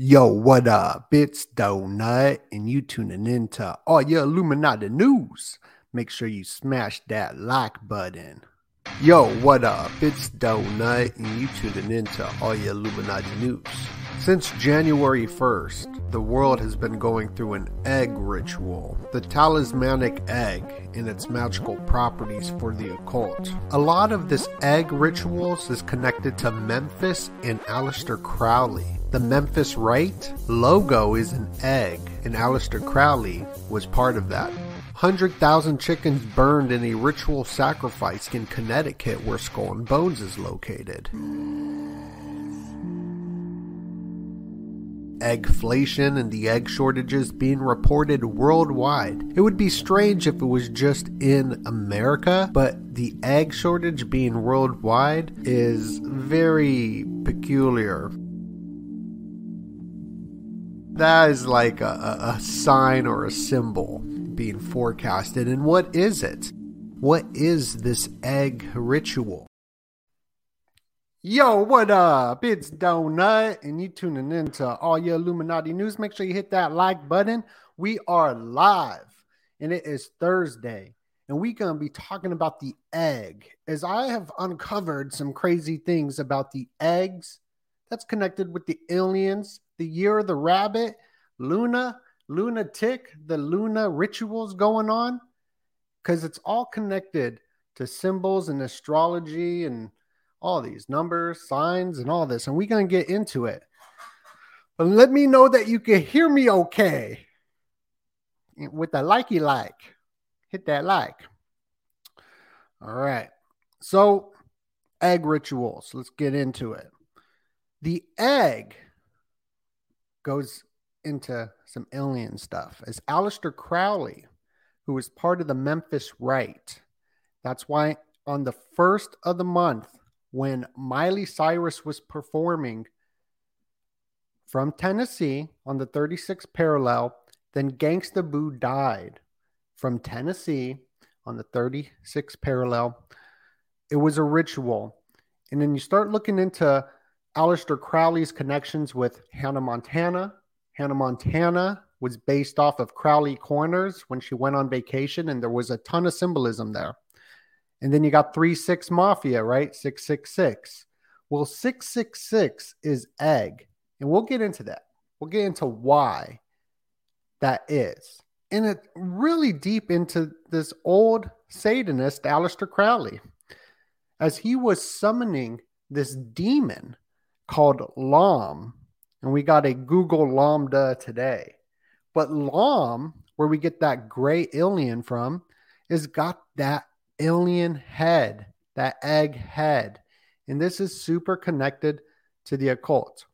Yo, what up? It's DoeNut, and you tuning in to all your Illuminati news. Make sure you smash that like button. Yo, what up? It's DoeNut, and you tuning in to all your Illuminati news. Since January 1st, the world has been going through an egg ritual. The talismanic egg and its magical properties for the occult. A lot of this egg rituals is connected to Memphis and Aleister Crowley. The Memphis Rite logo is an egg, and Aleister Crowley was part of that. 100,000 chickens burned in a ritual sacrifice in Connecticut where Skull and Bones is located. Eggflation and the egg shortages being reported worldwide. It would be strange if it was just in America, but the egg shortage being worldwide is very peculiar that is like a, a, sign or a symbol being forecasted. And what is it? What is this egg ritual? Yo, what up? It's DoeNut, and you tuning in to all your Illuminati news. Make sure you hit that like button. We are live, and it is Thursday, and we're gonna be talking about the egg. As I have uncovered some crazy things about the eggs that's connected with the aliens the year of the rabbit, Luna, lunatic, the Luna rituals going on, because it's all connected to symbols and astrology and all these numbers, signs, and all this. And we're going to get into it. But let me know that you can hear me okay with the likey like. Hit that like. All right. So, egg rituals. Let's get into it. The egg goes into some alien stuff as Aleister Crowley, who was part of the Memphis Rite. That's why on the first of the month, when Miley Cyrus was performing from Tennessee on the 36th parallel, then Gangsta Boo died from Tennessee on the 36th parallel. It was a ritual. And then you start looking into Aleister Crowley's connections with Hannah Montana. Hannah Montana was based off of Crowley Corners when she went on vacation, and there was a ton of symbolism there. And then you got 3 6 Mafia, right? 666. Well, 666 is egg. And we'll get into that. We'll get into why that is. And it really deep into this old Satanist, Aleister Crowley, as he was summoning this demon called Lam. And we got a Google LaMDA today. But Lam, where we get that gray alien from, is got that alien head, that egg head. And this is super connected to the occult.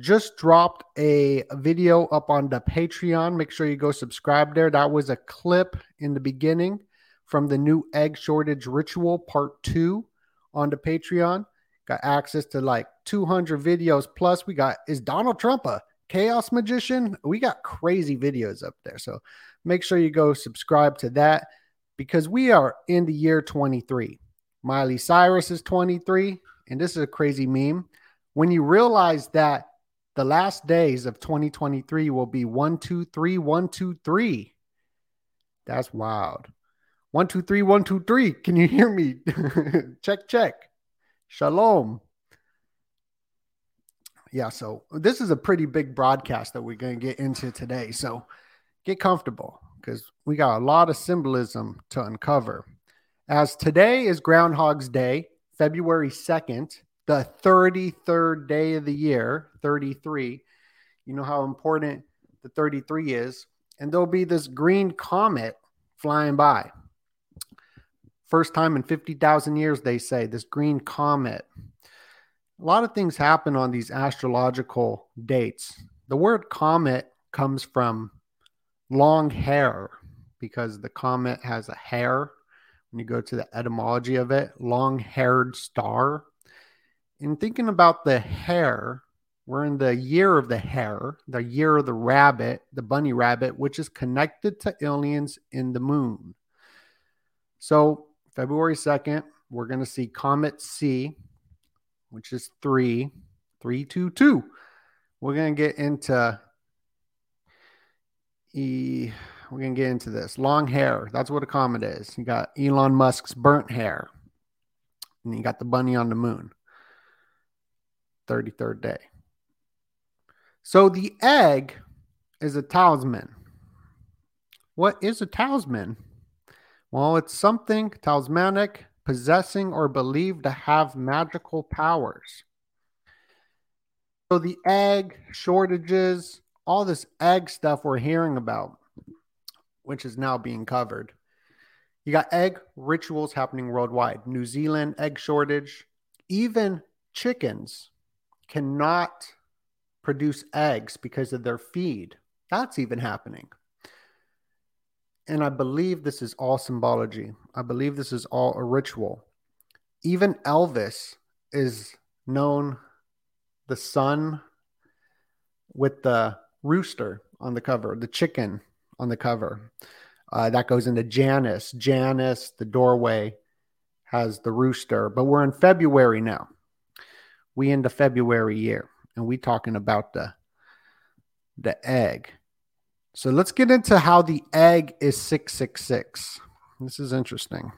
Just dropped a video up on the Patreon. Make sure you go subscribe there. That was a clip in the beginning from the new egg shortage ritual part two on the Patreon got access to like 200 videos plus. We got is Donald Trump a chaos magician? We got crazy videos up there. So make sure you go subscribe to that because we are in the year 23. Miley Cyrus is 23, and this is a crazy meme. When you realize that the last days of 2023 will be one, two, three, one, two, three. That's wild. One, two, three, one, two, three. Can you hear me? check, check. Shalom. Yeah, so this is a pretty big broadcast that we're going to get into today. So get comfortable because we got a lot of symbolism to uncover. As today is Groundhog's Day, February 2nd, the 33rd day of the year, 33. You know how important the 33 is. And there'll be this green comet flying by. First time in 50,000 years, they say, this green comet. A lot of things happen on these astrological dates. The word comet comes from long hair because the comet has a hair. When you go to the etymology of it, long haired star in thinking about the hair, we're in the year of the hare, the year of the rabbit, the bunny rabbit, which is connected to aliens in the moon. So, February 2nd, we're going to see Comet C, which is 3, 322. We're going to get into E. We're to get into this. Long hair. That's what a comet is. You got Elon Musk's burnt hair. And you got the bunny on the moon. 33rd day. So the egg is a talisman. What is a talisman? Well, it's something talismanic, possessing or believed to have magical powers. So the egg shortages, all this egg stuff we're hearing about, which is now being covered. You got egg rituals happening worldwide. New Zealand egg shortage, even chickens cannot produce eggs because of their feed. That's even happening. And I believe this is all symbology. I believe this is all a ritual. Even Elvis is known the sun with the rooster on the cover, the chicken on the cover. Uh, that goes into Janus. Janus, the doorway, has the rooster. But we're in February now we in the February year, and we talking about the the egg. So let's get into how the egg is 666. This is interesting.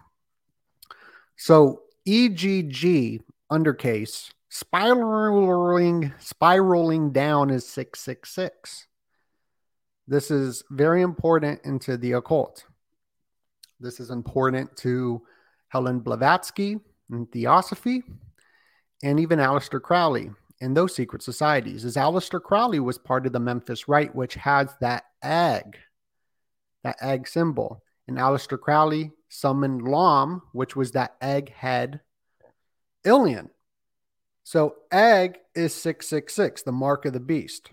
So EGG undercase spiraling spiraling down is 666. This is very important into the occult. This is important to Helen Blavatsky and Theosophy and even Aleister Crowley in those secret societies, as Aleister Crowley was part of the Memphis Rite, which has that egg, that egg symbol. And Aleister Crowley summoned Lam, which was that egg head alien. So egg is 666, the mark of the beast.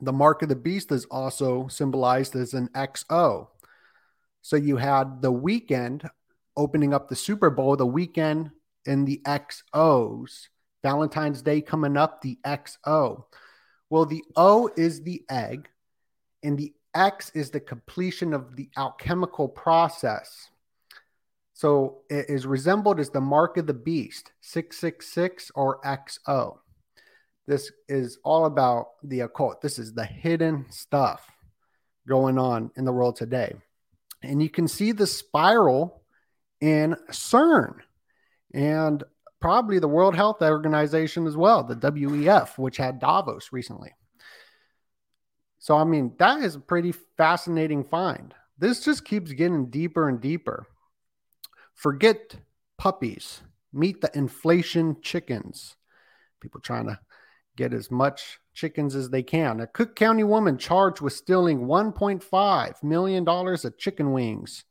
The mark of the beast is also symbolized as an XO. So you had the Weeknd opening up the Super Bowl, the Weeknd in the XOs. Valentine's Day coming up, the XO. Well, the O is the egg, and the X is the completion of the alchemical process. So it is resembled as the mark of the beast, 666 or XO. This is all about the occult. This is the hidden stuff going on in the world today. And you can see the spiral in CERN. And probably the World Health Organization as well, the WEF, which had Davos recently. So, I mean, that is a pretty fascinating find. This just keeps getting deeper and deeper. Forget puppies, meet the inflation chickens. People trying to get as much chickens as they can. A Cook County woman charged with stealing $1.5 million of chicken wings.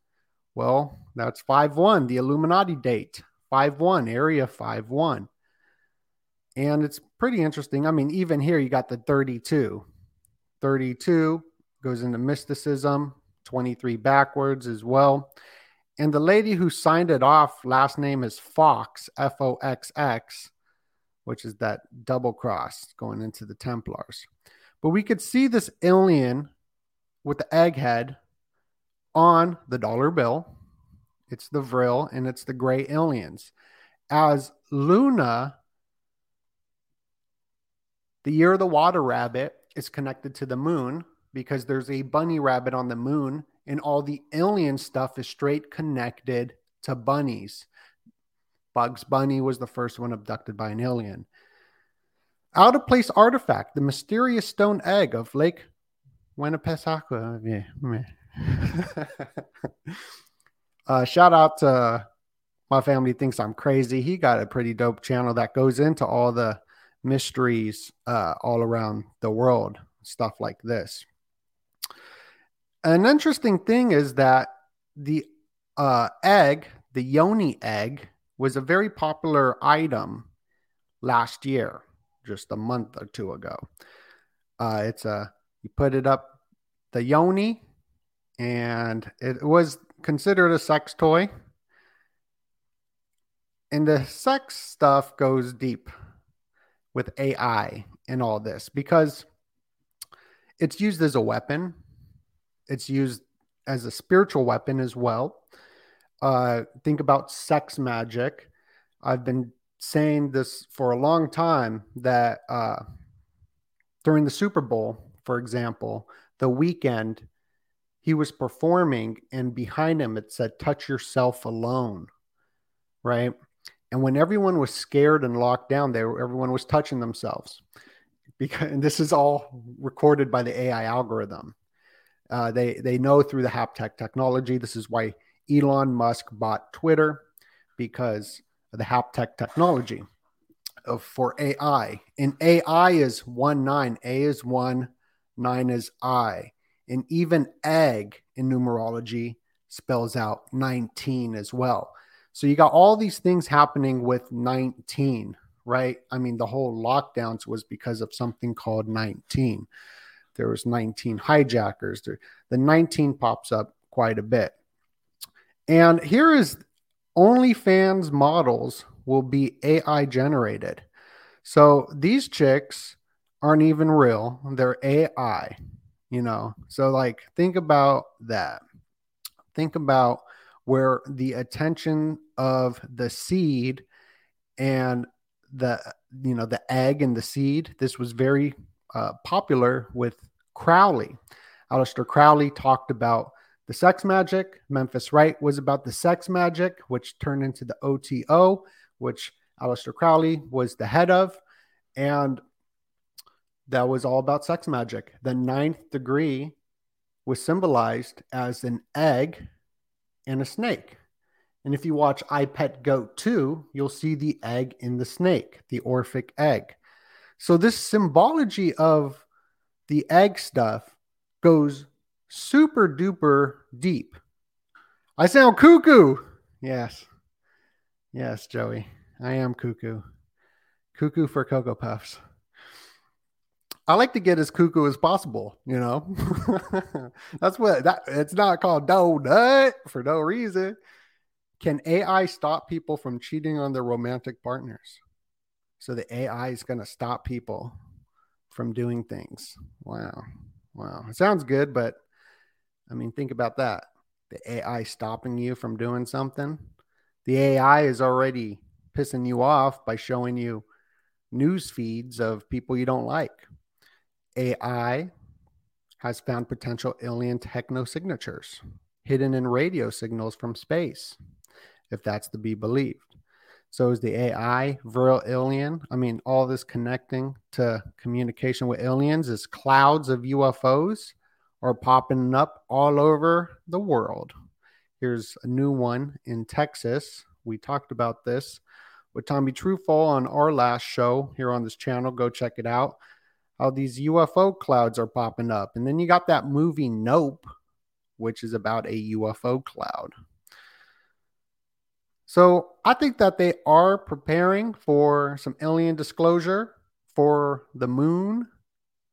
Well, that's 5 1, the Illuminati date. 5 1, area 5 1. And it's pretty interesting. I mean, even here, you got the 32. 32 goes into mysticism, 23 backwards as well. And the lady who signed it off, last name is Foxx, F O X X. which is that double cross going into the Templars. But we could see this alien with the egghead on the dollar bill. It's the Vril and it's the gray aliens. As Luna, the year of the water rabbit, is connected to the moon because there's a bunny rabbit on the moon, and all the alien stuff is straight connected to bunnies. Bugs Bunny was the first one abducted by an alien. Out of place artifact, the mysterious stone egg of Lake Winnipesaukee. uh, shout out to my family thinks I'm crazy. He got a pretty dope channel that goes into all the mysteries uh, all around the world, stuff like this. An interesting thing is that the uh, egg, the yoni egg, was a very popular item last year, just a month or two ago. Uh, it's a you put it up the yoni, and it was considered a sex toy. And the sex stuff goes deep with AI and all this because it's used as a weapon. It's used as a spiritual weapon as well uh, think about sex magic. I've been saying this for a long time that uh, during the Super Bowl, for example, the Weeknd he was performing, and behind him it said, Touch yourself alone. Right. And when everyone was scared and locked down, they were, everyone was touching themselves. Because this is all recorded by the AI algorithm. Uh, they they know through the haptic technology. This is why Elon Musk bought Twitter because of the haptic technology of for AI. And AI is one nine. A is one, nine is I. And even egg in numerology spells out 19 as well. So you got all these things happening with 19, right? I mean, the whole lockdowns was because of something called 19. There was 19 hijackers. The 19 pops up quite a bit. And here is OnlyFans models will be AI generated. So these chicks aren't even real, they're AI, you know. So, like, think about that. Think about where the attention of the seed and the you know the egg and the seed this was very uh, popular with crowley Aleister crowley talked about the sex magic. Memphis Rite was about the sex magic, which turned into the OTO, which Aleister Crowley was the head of. And that was all about sex magic. The ninth degree was symbolized as an egg and a snake. And if you watch I Pet Goat 2, you'll see the egg in the snake, the Orphic egg. So, this symbology of the egg stuff goes super duper deep. I sound cuckoo. Yes. Yes, Joey. I am cuckoo. Cuckoo for Cocoa Puffs. I like to get as cuckoo as possible, you know. That's what that it's not called donut for no reason. Can AI stop people from cheating on their romantic partners? So the AI is going to stop people from doing things. Wow. Wow. It sounds good, but I mean, think about that. The AI stopping you from doing something. The AI is already pissing you off by showing you news feeds of people you don't like. AI has found potential alien techno signatures hidden in radio signals from space, if that's to be believed. So is the AI viral alien? I mean, all this connecting to communication with aliens is clouds of UFOs are popping up all over the world. Here's a new one in Texas. We talked about this with Tommy Truthful on our last show here on this channel. Go check it out. How these UFO clouds are popping up. And then you got that movie Nope, which is about a UFO cloud. So I think that they are preparing for some alien disclosure for the moon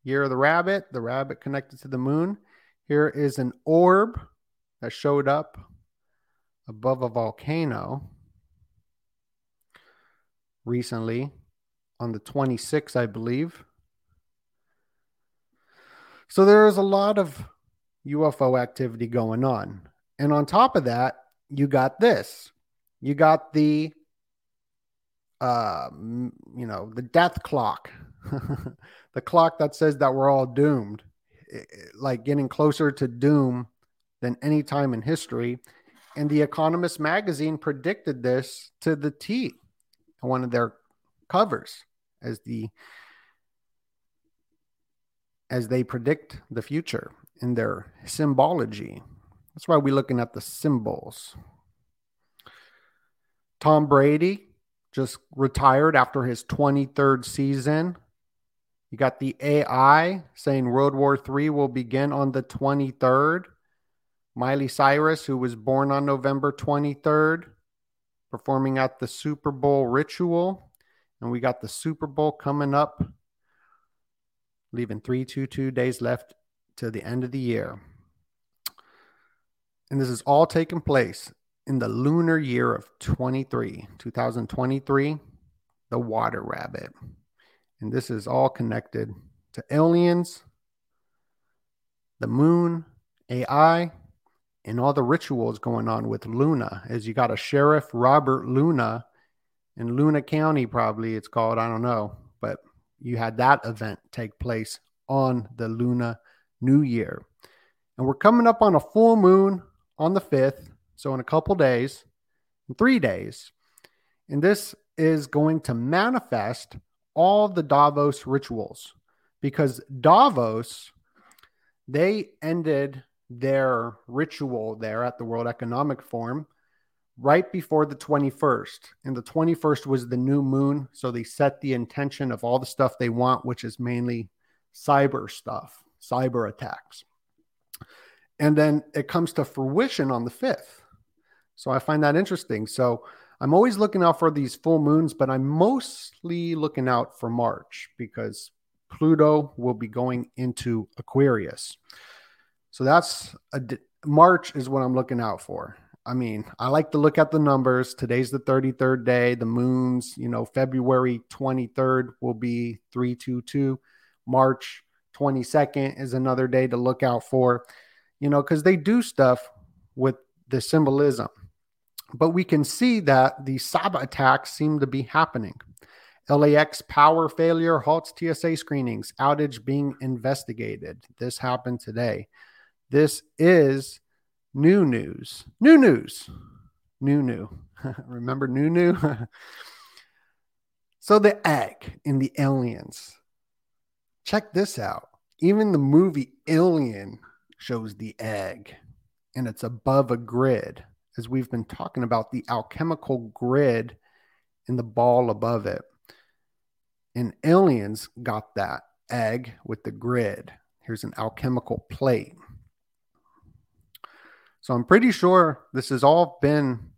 Year of the Rabbit, the rabbit connected to the moon. Here is an orb that showed up above a volcano recently. on the 26th, I believe. So there is a lot of UFO activity going on. And on top of that, you got this. You got the uh you know, the death clock. the clock that says that we're all doomed. Like getting closer to doom than any time in history. And the Economist magazine predicted this to the T on one of their covers as the as they predict the future in their symbology. That's why we're looking at the symbols. Tom Brady just retired after his 23rd season. You got the AI saying World War III will begin on the 23rd. Miley Cyrus, who was born on November 23rd, performing at the Super Bowl ritual. And we got the Super Bowl coming up, leaving 322 days left to the end of the year. And this is all taking place in the lunar year of 23, 2023, the water rabbit. And this is all connected to aliens, the moon, AI, and all the rituals going on with Luna. As you got a sheriff, Robert Luna, in Luna County, probably it's called, I don't know, but you had that event take place on the Luna New Year. And we're coming up on a full moon on the 5th. So, in a couple days, in three days. And this is going to manifest all the Davos rituals because Davos, they ended their ritual there at the World Economic Forum right before the 21st. And the 21st was the new moon. So they set the intention of all the stuff they want, which is mainly cyber stuff, cyber attacks. And then it comes to fruition on the 5th. So I find that interesting. So I'm always looking out for these full moons, but I'm mostly looking out for March because Pluto will be going into Aquarius. So that's a March is what I'm looking out for. I mean, I like to look at the numbers. Today's the 33rd day, the moons, you know, February 23rd will be 322. March 22nd is another day to look out for, you know, because they do stuff with the symbolism. But we can see that the cyber attacks seem to be happening. LAX power failure halts TSA screenings, outage being investigated. This happened today. This is new news. New news. New new. Remember new new? so the egg in the aliens. Check this out. Even the movie Alien shows the egg and it's above a grid as we've been talking about the alchemical grid in the ball above it. And aliens got that egg with the grid. Here's an alchemical plate. So I'm pretty sure this has all been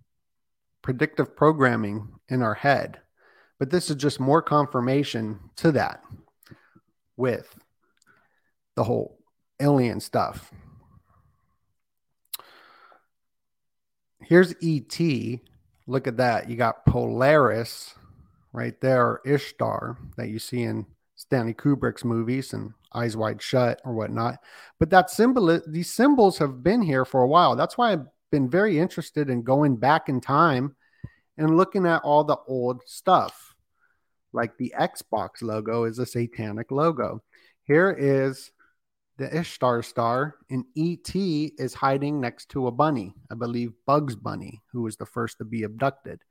predictive programming in our head, but this is just more confirmation to that with the whole alien stuff. Here's ET. Look at that. You got Polaris right there, Ishtar that you see in Stanley Kubrick's movies and Eyes Wide Shut or whatnot. But that symbol, these symbols have been here for a while. That's why I've been very interested in going back in time and looking at all the old stuff. Like the Xbox logo is a satanic logo. Here is the Ishtar star, and ET is hiding next to a bunny, I believe Bugs Bunny, who was the first to be abducted.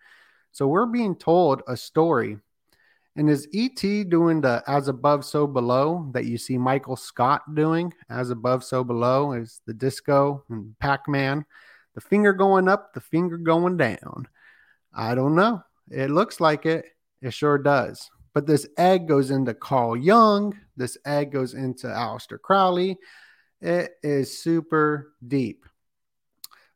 So we're being told a story. And is ET doing the as above, so below that you see Michael Scott doing? As above, so below is the disco and Pac Man. The finger going up, the finger going down. I don't know. It looks like it. It sure does. But this egg goes into Carl Jung. This egg goes into Aleister Crowley. It is super deep.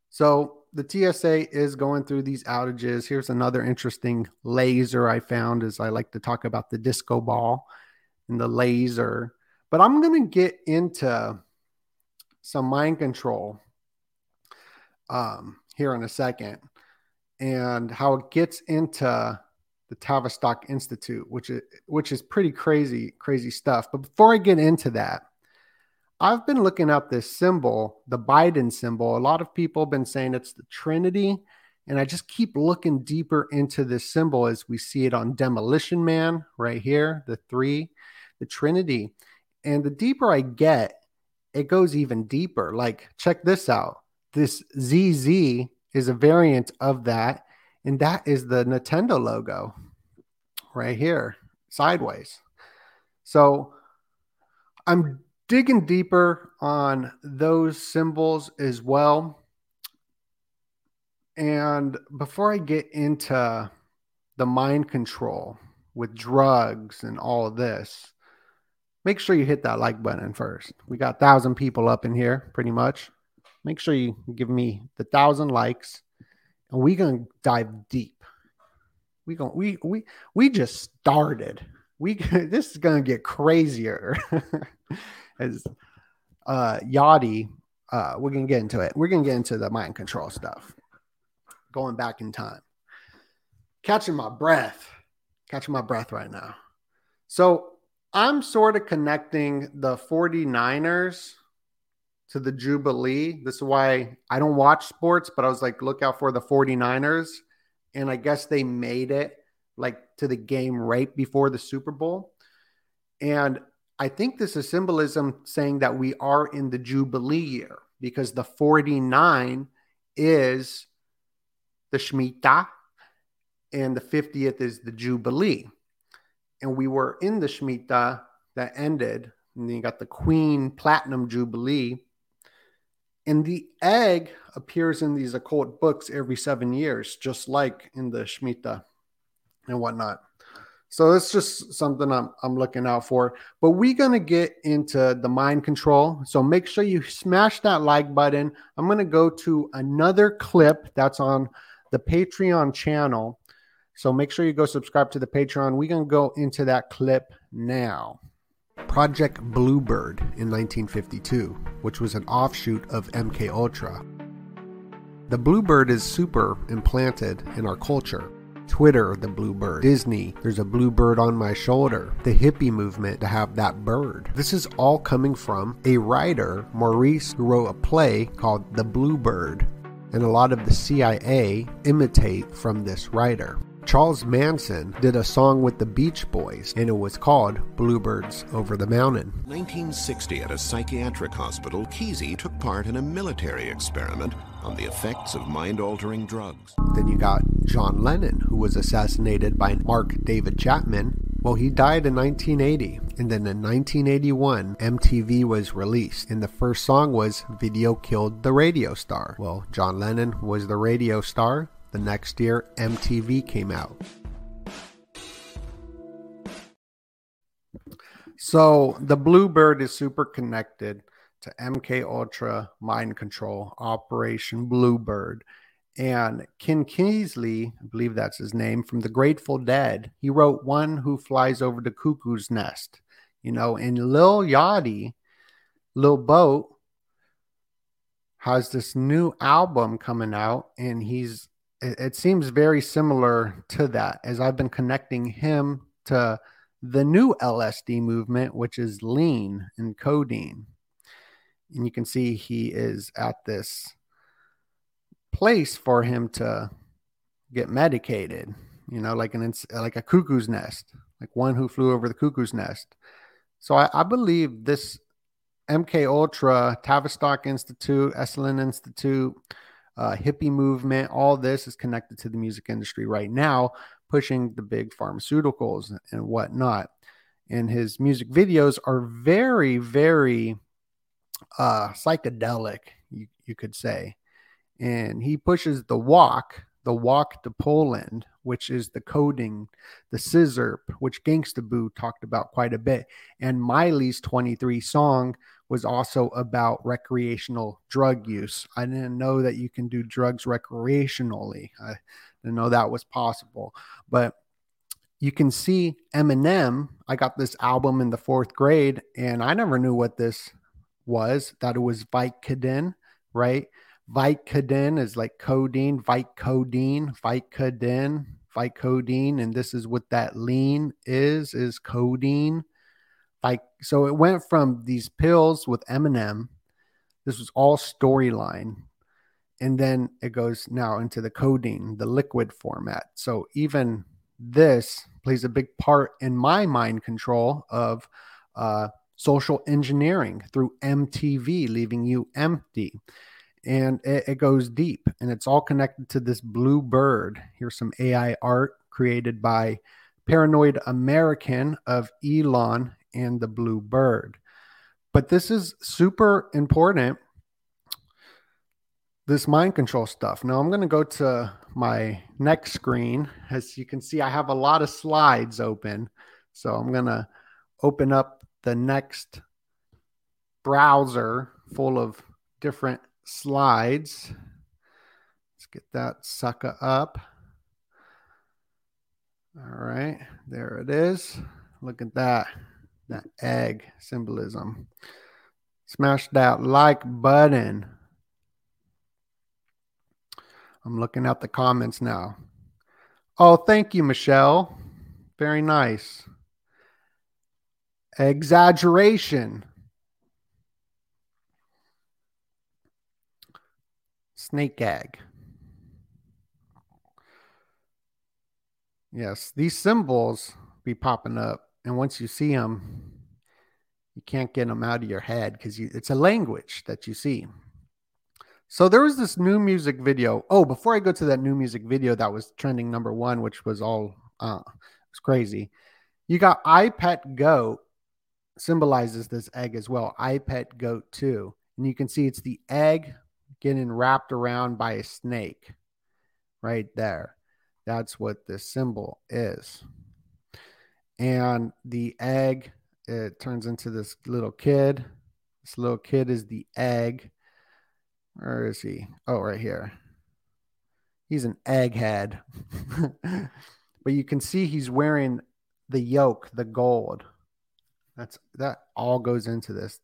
So the TSA is going through these outages. Here's another interesting laser I found as I like to talk about the disco ball and the laser. But I'm going to get into some mind control um, here in a second and how it gets into the Tavistock Institute, which is which is pretty crazy, crazy stuff. But before I get into that, I've been looking up this symbol, the Biden symbol. A lot of people have been saying it's the Trinity. And I just keep looking deeper into this symbol as we see it on Demolition Man right here, the three, the Trinity. And the deeper I get, it goes even deeper. Like, check this out. This ZZ is a variant of that. And that is the Nintendo logo right here, sideways. So I'm digging deeper on those symbols as well. And before I get into the mind control with drugs and all of this, make sure you hit that like button first. We got thousand people up in here, pretty much. Make sure you give me the thousand likes and we gonna dive deep. We going we we we just started. We this is gonna get crazier as uh Yachty. Uh, we're gonna get into it. We're gonna get into the mind control stuff. Going back in time. Catching my breath. Catching my breath right now. So I'm sort of connecting the 49ers to the Jubilee. This is why I don't watch sports, but I was like, look out for the 49ers. And I guess they made it like to the game right before the Super Bowl. And I think this is symbolism saying that we are in the Jubilee year because the 49 is the Shemitah and the 50th is the Jubilee. And we were in the Shemitah that ended, and then you got the Queen Platinum Jubilee and the egg appears in these occult books every seven years, just like in the Shemitah and whatnot. So it's just something I'm, I'm looking out for. But we're going to get into the mind control. So make sure you smash that like button. I'm going to go to another clip that's on the Patreon channel. So make sure you go subscribe to the Patreon. We're going to go into that clip now. Project Bluebird in 1952, which was an offshoot of MK Ultra. The Bluebird is super implanted in our culture. Twitter, the bluebird. Disney, there's a bluebird on my shoulder. The hippie movement to have that bird. This is all coming from a writer, Maurice, who wrote a play called The Bluebird. And a lot of the CIA imitate from this writer. Charles Manson did a song with the Beach Boys, and it was called Bluebirds Over the Mountain. 1960, at a psychiatric hospital, Kesey took part in a military experiment on the effects of mind altering drugs. Then you got John Lennon, who was assassinated by Mark David Chapman. Well, he died in 1980, and then in 1981, MTV was released, and the first song was Video Killed the Radio Star. Well, John Lennon was the radio star, the next year, MTV came out. So the Bluebird is super connected to MK Ultra Mind Control Operation Bluebird. And Ken Kesey, I believe that's his name, from the Grateful Dead, he wrote One Who Flies Over the Cuckoo's Nest. You know, and Lil Yachty, Lil Boat, has this new album coming out, and he's it, it seems very similar to that as I've been connecting him to the new LSD movement, which is lean and codeine. And you can see he is at this place for him to get medicated, you know, like an like a cuckoo's nest, like one who flew over the cuckoo's nest. So I, I believe this MK Ultra, Tavistock Institute, Esalen Institute, uh, hippie movement, all this is connected to the music industry right now, pushing the big pharmaceuticals and whatnot. And his music videos are very, very uh, psychedelic, you, you could say. And he pushes the walk, the wock to Poland, which is the codeine, the scissor, which Gangsta Boo talked about quite a bit. And Miley's 23 song, was also about recreational drug use. I didn't know that you can do drugs recreationally. I didn't know that was possible. But you can see Eminem. I got this album in the fourth grade, and I never knew what this was. That it was Vicodin, right? Vicodin is like codeine, Vicodin, Vicodin. fight codeine, and this is what that lean is is codeine. Like so, it went from these pills with Eminem. This was all storyline, and then it goes now into the codeine, the liquid format. So even this plays a big part in my mind control of uh, social engineering through MTV, leaving you empty. And it, it, goes deep and it's all connected to this blue bird. Here's some AI art created by Paranoid American of Elon and the blue bird. But this is super important this mind control stuff. Now I'm going to go to my next screen. As you can see, I have a lot of slides open. So I'm going to open up the next browser full of different slides. Let's get that sucker up. All right, there it is. Look at that, that egg symbolism. Smash that like button. I'm looking at the comments now. Oh, thank you, Michelle. Very nice. Exaggeration. Snake gag. Yes, these symbols be popping up, and once you see them, you can't get them out of your head because it's a language that you see. So there was this new music video. Oh, before I go to that new music video that was trending number one, which was all uh it's crazy. You got iPet Goat symbolizes this egg as well. iPet Goat 2. And you can see it's the egg getting wrapped around by a snake right there. That's what this symbol is. And the egg, it turns into this little kid. This little kid is the egg where is he? Oh, right here. He's an egghead. but you can see he's wearing the yolk, the gold. That's that all goes into this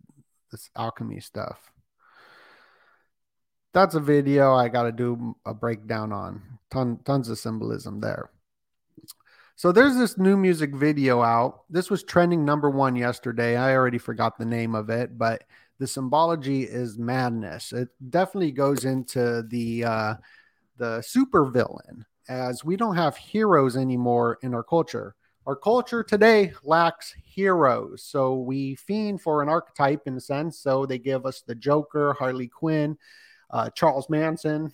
this alchemy stuff. That's a video I got to do a breakdown on. Ton, tons of symbolism there. So there's this new music video out. This was trending number one yesterday. I already forgot the name of it, but the symbology is madness. It definitely goes into the uh, the super villain, as we don't have heroes anymore in our culture. Our culture today lacks heroes, so we fiend for an archetype in a sense. So they give us the Joker, Harley Quinn, uh, Charles Manson.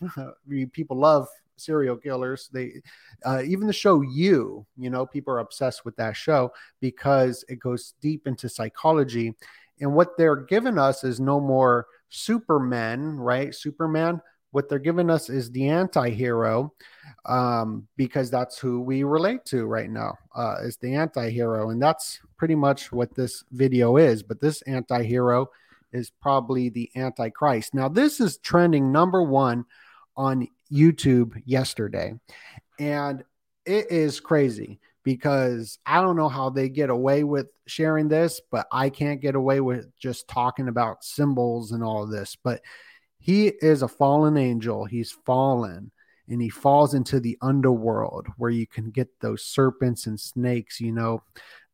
people love serial killers. They uh, even the show You, you know, people are obsessed with that show because it goes deep into psychology and what they're giving us is no more Supermen, right? Superman. What they're giving us is the anti-hero, um, because that's who we relate to right now. Uh, is the anti-hero, and that's pretty much what this video is. But this anti-hero is probably the antichrist. Now, this is trending number one on YouTube yesterday, and it is crazy because I don't know how they get away with sharing this, but I can't get away with just talking about symbols and all of this. But he is a fallen angel. He's fallen and he falls into the underworld where you can get those serpents and snakes, you know,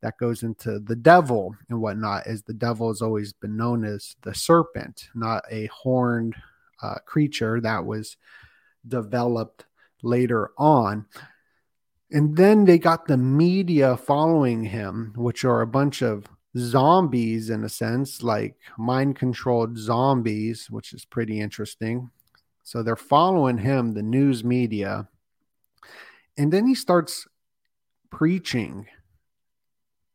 that goes into the devil and whatnot. As the devil has always been known as the serpent, not a horned uh, creature that was developed later on. And then they got the media following him, which are a bunch of zombies in a sense, like mind controlled zombies, which is pretty interesting. So they're following him, the news media. And then he starts preaching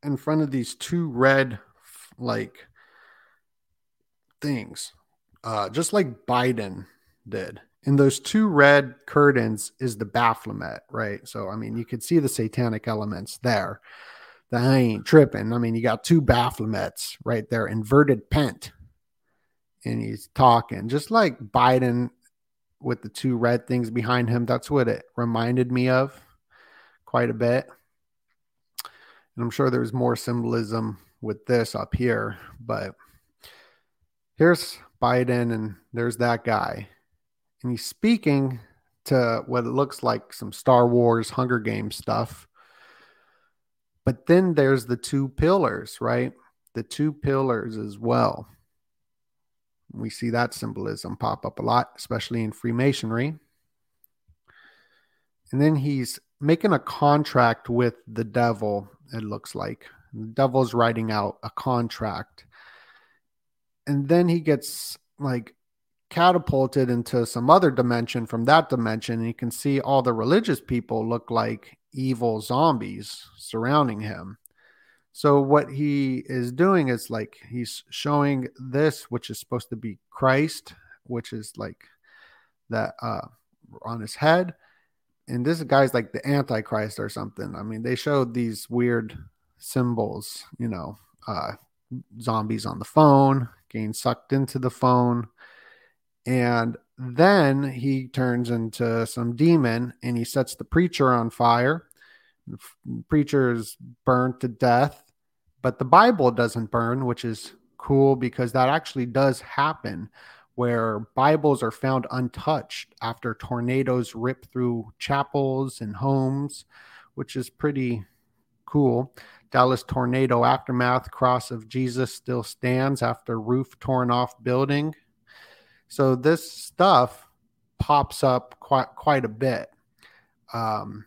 in front of these two red, like, things, uh, just like Biden did in those two red curtains is the Baphomet, right? So, I mean, you could see the satanic elements there. That ain't tripping. I mean, you got two Baphomets right there, inverted pent, and he's talking just like Biden with the two red things behind him. That's what it reminded me of quite a bit. And I'm sure there's more symbolism with this up here, but here's Biden, and there's that guy and he's speaking to what it looks like some Star Wars Hunger Games stuff. But then there's the two pillars, right? The two pillars as well. We see that symbolism pop up a lot, especially in Freemasonry. And then he's making a contract with the devil, it looks like. The devil's writing out a contract. And then he gets like catapulted into some other dimension from that dimension. And you can see all the religious people look like evil zombies surrounding him. So what he is doing is like he's showing this, which is supposed to be Christ, which is like that uh, on his head, and this guy's like the Antichrist or something. I mean, they showed these weird symbols, you know, uh, zombies on the phone, getting sucked into the phone, and then he turns into some demon and he sets the preacher on fire. The preacher is burned to death, but the Bible doesn't burn, which is cool because that actually does happen where Bibles are found untouched after tornadoes rip through chapels and homes, which is pretty cool. Dallas tornado aftermath cross of Jesus still stands after roof torn off building. So this stuff pops up quite quite a bit. Um,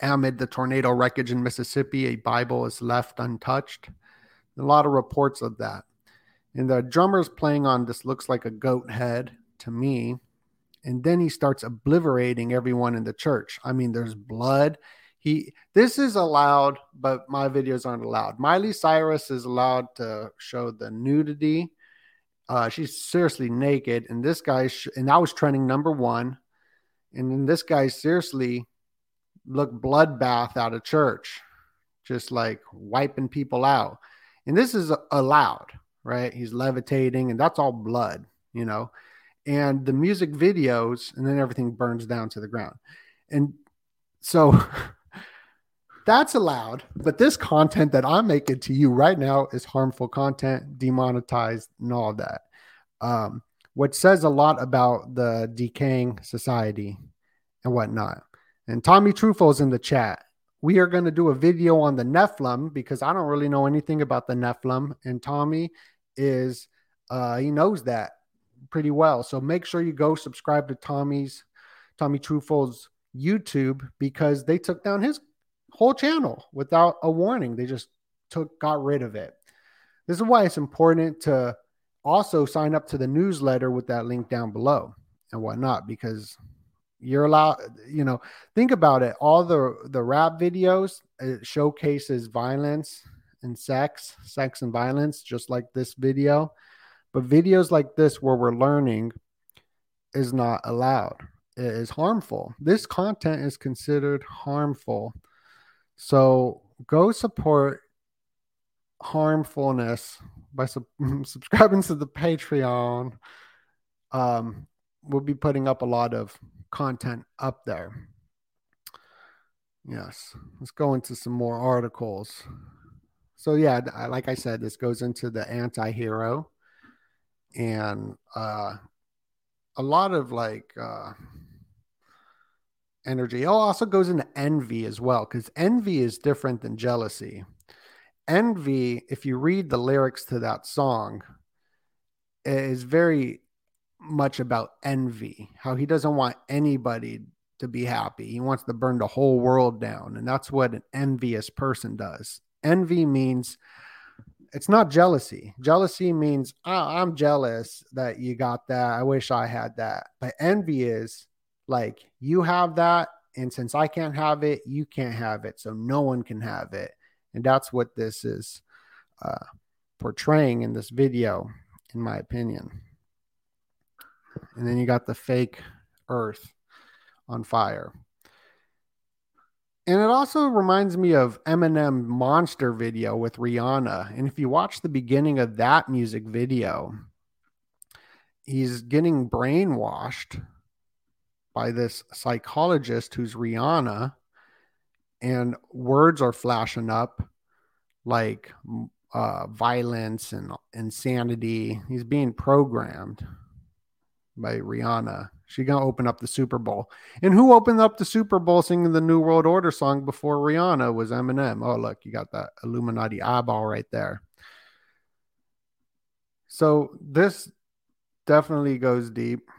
amid the tornado wreckage in Mississippi, a Bible is left untouched. A lot of reports of that. And the drummer's playing on this looks like a goat head to me. And then he starts obliterating everyone in the church. I mean, there's blood. He this is allowed, but my videos aren't allowed. Miley Cyrus is allowed to show the nudity uh, she's seriously naked, and this guy, sh- and that was trending number one. And then this guy seriously looked bloodbath out of church, just like wiping people out. And this is allowed, right? He's levitating, and that's all blood, you know. And the music videos, and then everything burns down to the ground. And so that's allowed. But this content that I'm making to you right now is harmful content, demonetized, and all that. Um, which says a lot about the decaying society and whatnot. And Tommy Truthful's in the chat. We are going to do a video on the Nephilim because I don't really know anything about the Nephilim. And Tommy is, uh, he knows that pretty well. So make sure you go subscribe to Tommy's, Tommy Truthful's YouTube because they took down his whole channel without a warning. They just took got rid of it. This is why it's important to also sign up to the newsletter with that link down below and whatnot because you're allowed you know think about it all the the rap videos it showcases violence and sex sex and violence just like this video but videos like this where we're learning is not allowed it is harmful this content is considered harmful so go support harmfulness by sub- subscribing to the Patreon. Um, we'll be putting up a lot of content up there. Yes, let's go into some more articles. So yeah, like I said, this goes into the anti-hero and uh, a lot of like uh, energy. It also goes into envy as well, because envy is different than jealousy. Envy, if you read the lyrics to that song, is very much about envy, how he doesn't want anybody to be happy. He wants to burn the whole world down. And that's what an envious person does. Envy means it's not jealousy. Jealousy means oh, I'm jealous that you got that. I wish I had that. But envy is like you have that and since i can't have it you can't have it so no one can have it. And that's what this is uh, portraying in this video in my opinion. And then you got the fake earth on fire. And it also reminds me of Eminem monster video with Rihanna. And if you watch the beginning of that music video, he's getting brainwashed by this psychologist who's Rihanna, and words are flashing up like uh, violence and insanity. He's being programmed. by Rihanna. She gonna open up the Super Bowl. And who opened up the Super Bowl singing the New World Order song before Rihanna was Eminem? Oh, look, you got that Illuminati eyeball right there. So this definitely goes deep.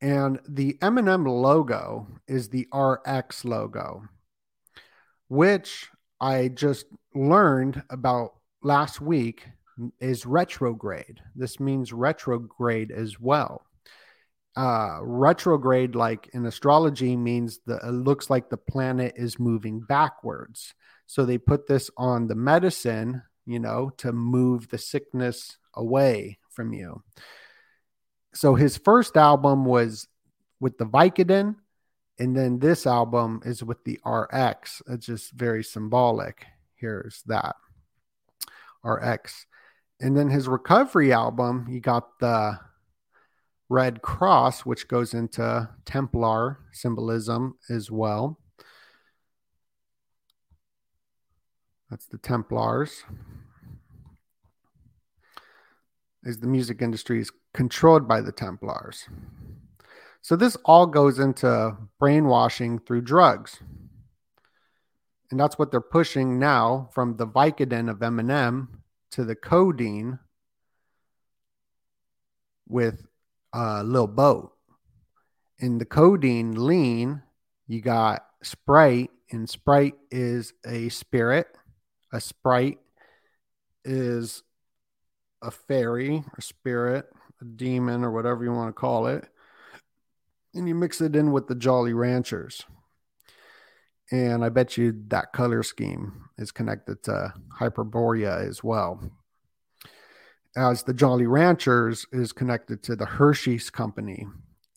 And the Eminem logo is the RX logo, which I just learned about last week is retrograde. This means retrograde as well. Uh, retrograde, like in astrology, means that it looks like the planet is moving backwards. So they put this on the medicine, you know, to move the sickness away from you. So his first album was with the Vicodin, and then this album is with the RX. It's just very symbolic. Here's that RX. And then his recovery album, he got the red cross, which goes into Templar symbolism as well. That's the Templars. Is the music industry is controlled by the Templars. So this all goes into brainwashing through drugs. And that's what they're pushing now from the Vicodin of Eminem to the codeine with uh, Lil Boat. In the codeine lean, you got Sprite, and Sprite is a spirit. A Sprite is a fairy, a spirit, a demon, or whatever you want to call it and you mix it in with the Jolly Ranchers. And I bet you that color scheme is connected to Hyperborea as well. As the Jolly Ranchers is connected to the Hershey's company.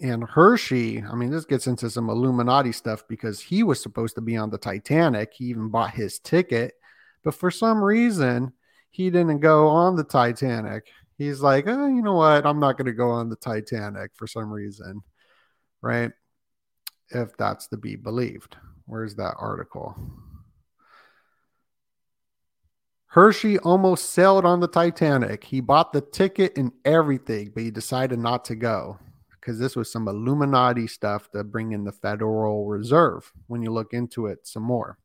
And Hershey, I mean, this gets into some Illuminati stuff because he was supposed to be on the Titanic. He even bought his ticket, but for some reason, he didn't go on the Titanic. He's like, oh, you know what? I'm not going to go on the Titanic for some reason right? If that's to be believed. Where's that article? Hershey almost sailed on the Titanic. He bought the ticket and everything, but he decided not to go because this was some Illuminati stuff to bring in the Federal Reserve when you look into it some more.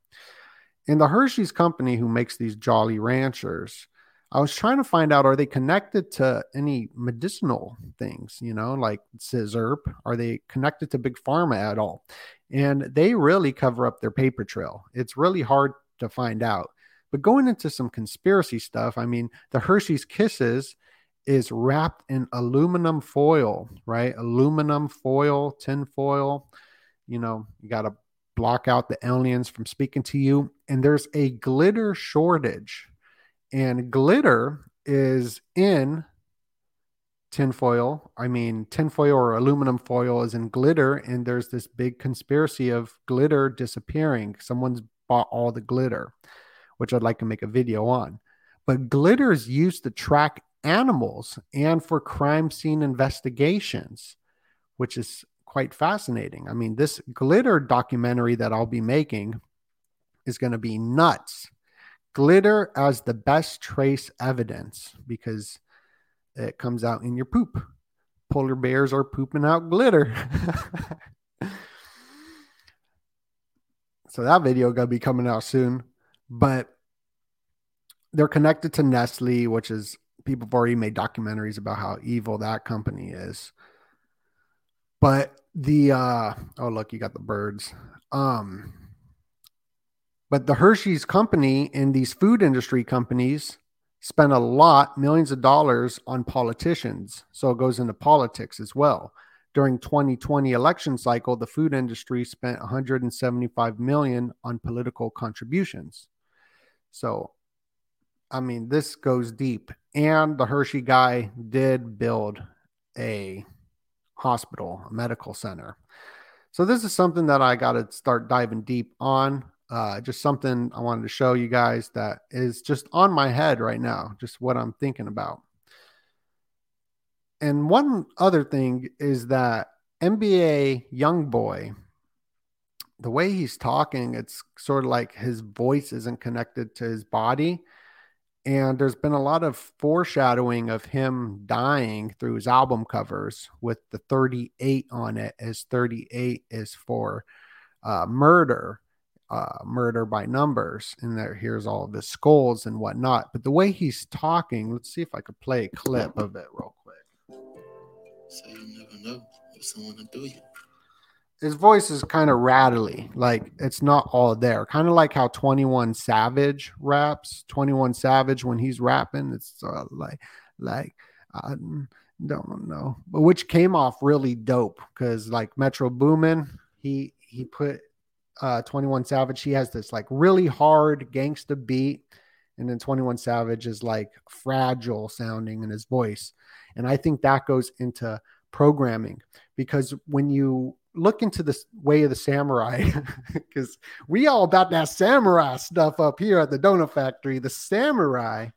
And the Hershey's company, who makes these Jolly Ranchers, I was trying to find out are they connected to any medicinal things, you know, like scissor? Are they connected to big pharma at all? And they really cover up their paper trail. It's really hard to find out. But going into some conspiracy stuff, I mean, the Hershey's Kisses is wrapped in aluminum foil, right? Aluminum foil, tin foil. You know, you got to block out the aliens from speaking to you. And there's a glitter shortage and glitter is in tinfoil. I mean, tinfoil or aluminum foil is in glitter, and there's this big conspiracy of glitter disappearing. Someone's bought all the glitter, which I'd like to make a video on. But glitter is used to track animals and for crime scene investigations, which is quite fascinating. I mean, this glitter documentary that I'll be making is going to be nuts glitter as the best trace evidence because it comes out in your poop. Polar bears are pooping out glitter. so that video gonna be coming out soon. But they're connected to Nestle, which is people have already made documentaries about how evil that company is. But the uh oh look, you got the birds. Um but the Hershey's company and these food industry companies spend a lot, millions of dollars on politicians. So it goes into politics as well. During 2020 election cycle, the food industry spent 175 million on political contributions. So I mean, this goes deep. And the Hershey guy did build a hospital, a medical center. So this is something that I got to start diving deep on. Uh, just something I wanted to show you guys that is just on my head right now, just what I'm thinking about. And one other thing is that NBA YoungBoy, the way he's talking, it's sort of like his voice isn't connected to his body. And there's been a lot of foreshadowing of him dying through his album covers with the 38 on it, as 38 is for uh, murder, uh, murder by numbers. And there, here's all of his skulls and whatnot. But the way he's talking, let's see if I could play a clip of it real quick. So you never know if someone will do you his voice is kind of rattly like it's not all there kind of like how 21 savage raps 21 savage when he's rapping it's uh, like like i don't know but which came off really dope because like metro boomin he he put uh 21 savage he has this like really hard gangsta beat and then 21 savage is like fragile sounding in his voice. And i think that goes into programming because when you look into the way of the samurai because we all about that samurai stuff up here at the donut factory the samurai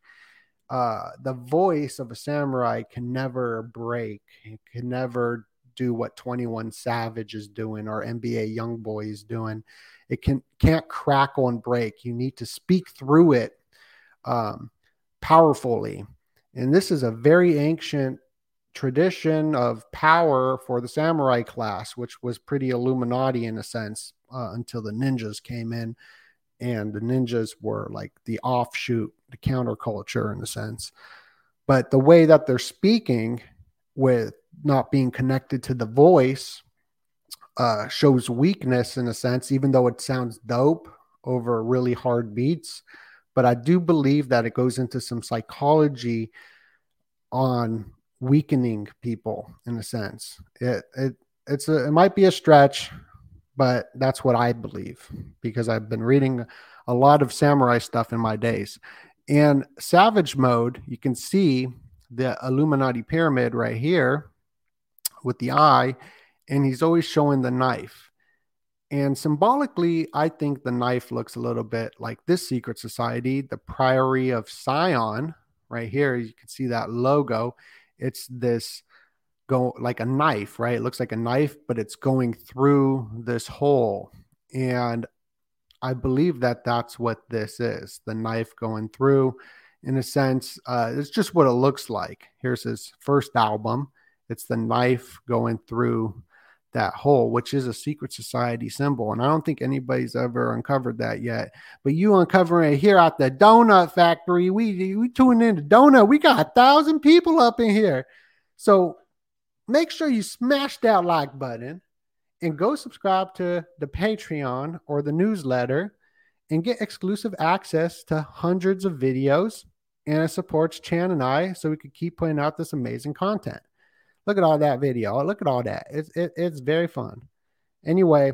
uh the voice of a samurai can never break it can never do what 21 savage is doing or NBA YoungBoy is doing it can can't crackle and break you need to speak through it um powerfully and this is a very ancient tradition of power for the samurai class, which was pretty Illuminati in a sense uh, until the ninjas came in. And the ninjas were like the offshoot, the counterculture in a sense. But the way that they're speaking with not being connected to the voice uh, shows weakness in a sense, even though it sounds dope over really hard beats. But I do believe that it goes into some psychology on weakening people in a sense. It it it's a it might be a stretch, but that's what I believe because I've been reading a lot of samurai stuff in my days. And savage mode, you can see the Illuminati pyramid right here with the eye, and he's always showing the knife. And symbolically, I think the knife looks a little bit like this secret society, the Priory of Sion, right here. You can see that logo it's this go like a knife, right? It looks like a knife, but it's going through this hole. And I believe that that's what this is the knife going through. In a sense, uh, it's just what it looks like. Here's his first album. It's the knife going through that hole, which is a secret society symbol. And I don't think anybody's ever uncovered that yet. But you uncovering it here at the donut factory. We we tune into DoeNut. We got a thousand people up in here. So make sure you smash that like button and go subscribe to the Patreon or the newsletter and get exclusive access to hundreds of videos. And it supports Chan and I so we could keep putting out this amazing content. Look at all that video. Look at all that. It's it, it's very fun. Anyway,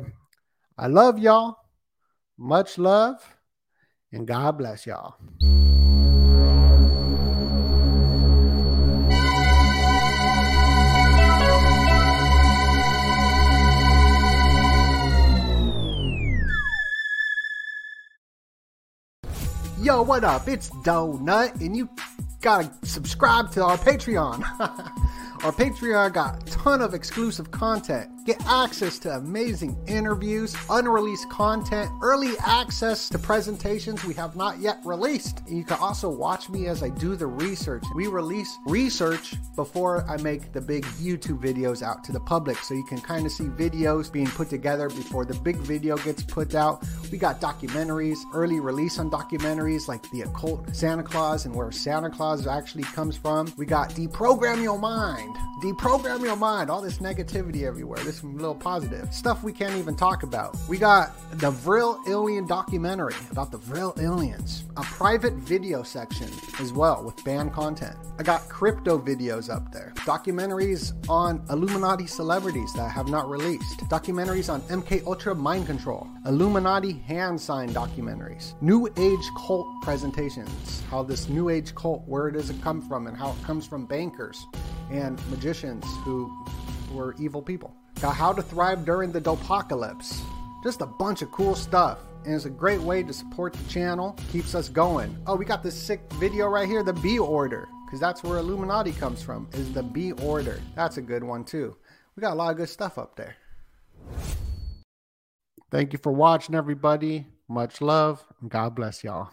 I love y'all. Much love, and God bless y'all. Yo, what up? It's DoeNut, and you gotta subscribe to our Patreon. our Patreon got a ton of exclusive content. Get access to amazing interviews, unreleased content, early access to presentations we have not yet released. You can also watch me as I do the research. We release research before I make the big YouTube videos out to the public. So you can kind of see videos being put together before the big video gets put out. We got documentaries, early release on documentaries like the occult Santa Claus and where Santa Claus actually comes from. We got Deprogram Your Mind, Deprogram Your Mind, all this negativity everywhere. This little positive. Stuff we can't even talk about. We got the Vril Alien documentary about the Vril aliens, a private video section as well with banned content. I got crypto videos up there, documentaries on Illuminati celebrities that I have not released, documentaries on MK Ultra mind control, Illuminati hand sign documentaries, New Age cult presentations, how this New Age cult, where does it come from, and how it comes from bankers and magicians who were evil people. How to thrive during the apocalypse. Just a bunch of cool stuff. And it's a great way to support the channel, keeps us going. Oh, we got this sick video right here, the B order, because that's where Illuminati comes from, is the B order. That's a good one too. We got a lot of good stuff up there. Thank you for watching, everybody. Much love, and God bless y'all.